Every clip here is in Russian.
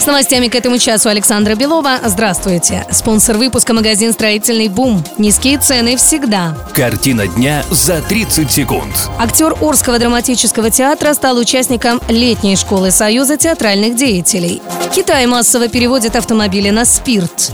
С новостями к этому часу Александра Белова. Здравствуйте. Спонсор выпуска магазин «Строительный бум». Низкие цены всегда. Картина дня за 30 секунд. Актер Орского драматического театра стал участником летней школы Союза театральных деятелей. Китай массово переводит автомобили на спирт.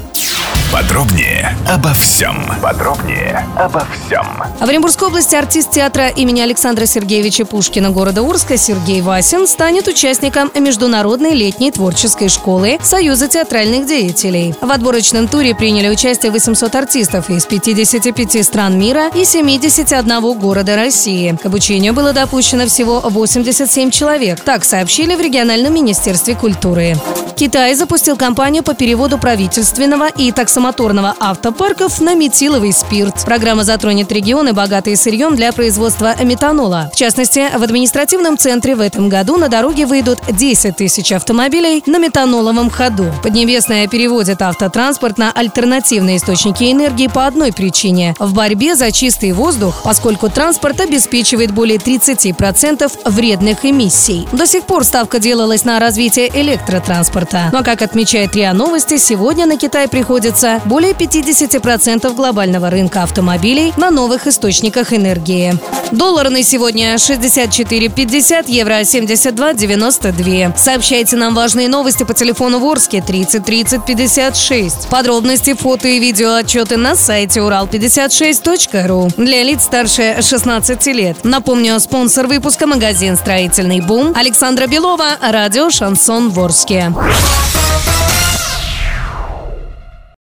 Подробнее обо всем. Подробнее обо всем. А в Оренбургской области артист театра имени Александра Сергеевича Пушкина города Урска Сергей Васин станет участником Международной летней творческой школы Союза театральных деятелей. В отборочном туре приняли участие 800 артистов из 55 стран мира и 71 города России. К обучению было допущено всего 87 человек. Так сообщили в региональном министерстве культуры. Китай запустил кампанию по переводу правительственного и таксомоторного автопарков на метиловый спирт. Программа затронет регионы, богатые сырьем для производства метанола. В частности, в административном центре в этом году на дороге выйдут 10 тысяч автомобилей на метаноловом ходу. Поднебесная переводит автотранспорт на альтернативные источники энергии по одной причине – в борьбе за чистый воздух, поскольку транспорт обеспечивает более 30% вредных эмиссий. До сих пор ставка делалась на развитие электротранспорта. Но, как отмечает РИА Новости, сегодня на Китай приходится более 50% глобального рынка автомобилей на новых источниках энергии. Доллар на сегодня 64,50, евро 72,92. Сообщайте нам важные новости по телефону Ворске 30 30 56. Подробности, фото и видео отчеты на сайте урал56.ру. Для лиц старше 16 лет. Напомню, спонсор выпуска магазин «Строительный бум» Александра Белова, радио «Шансон Ворске».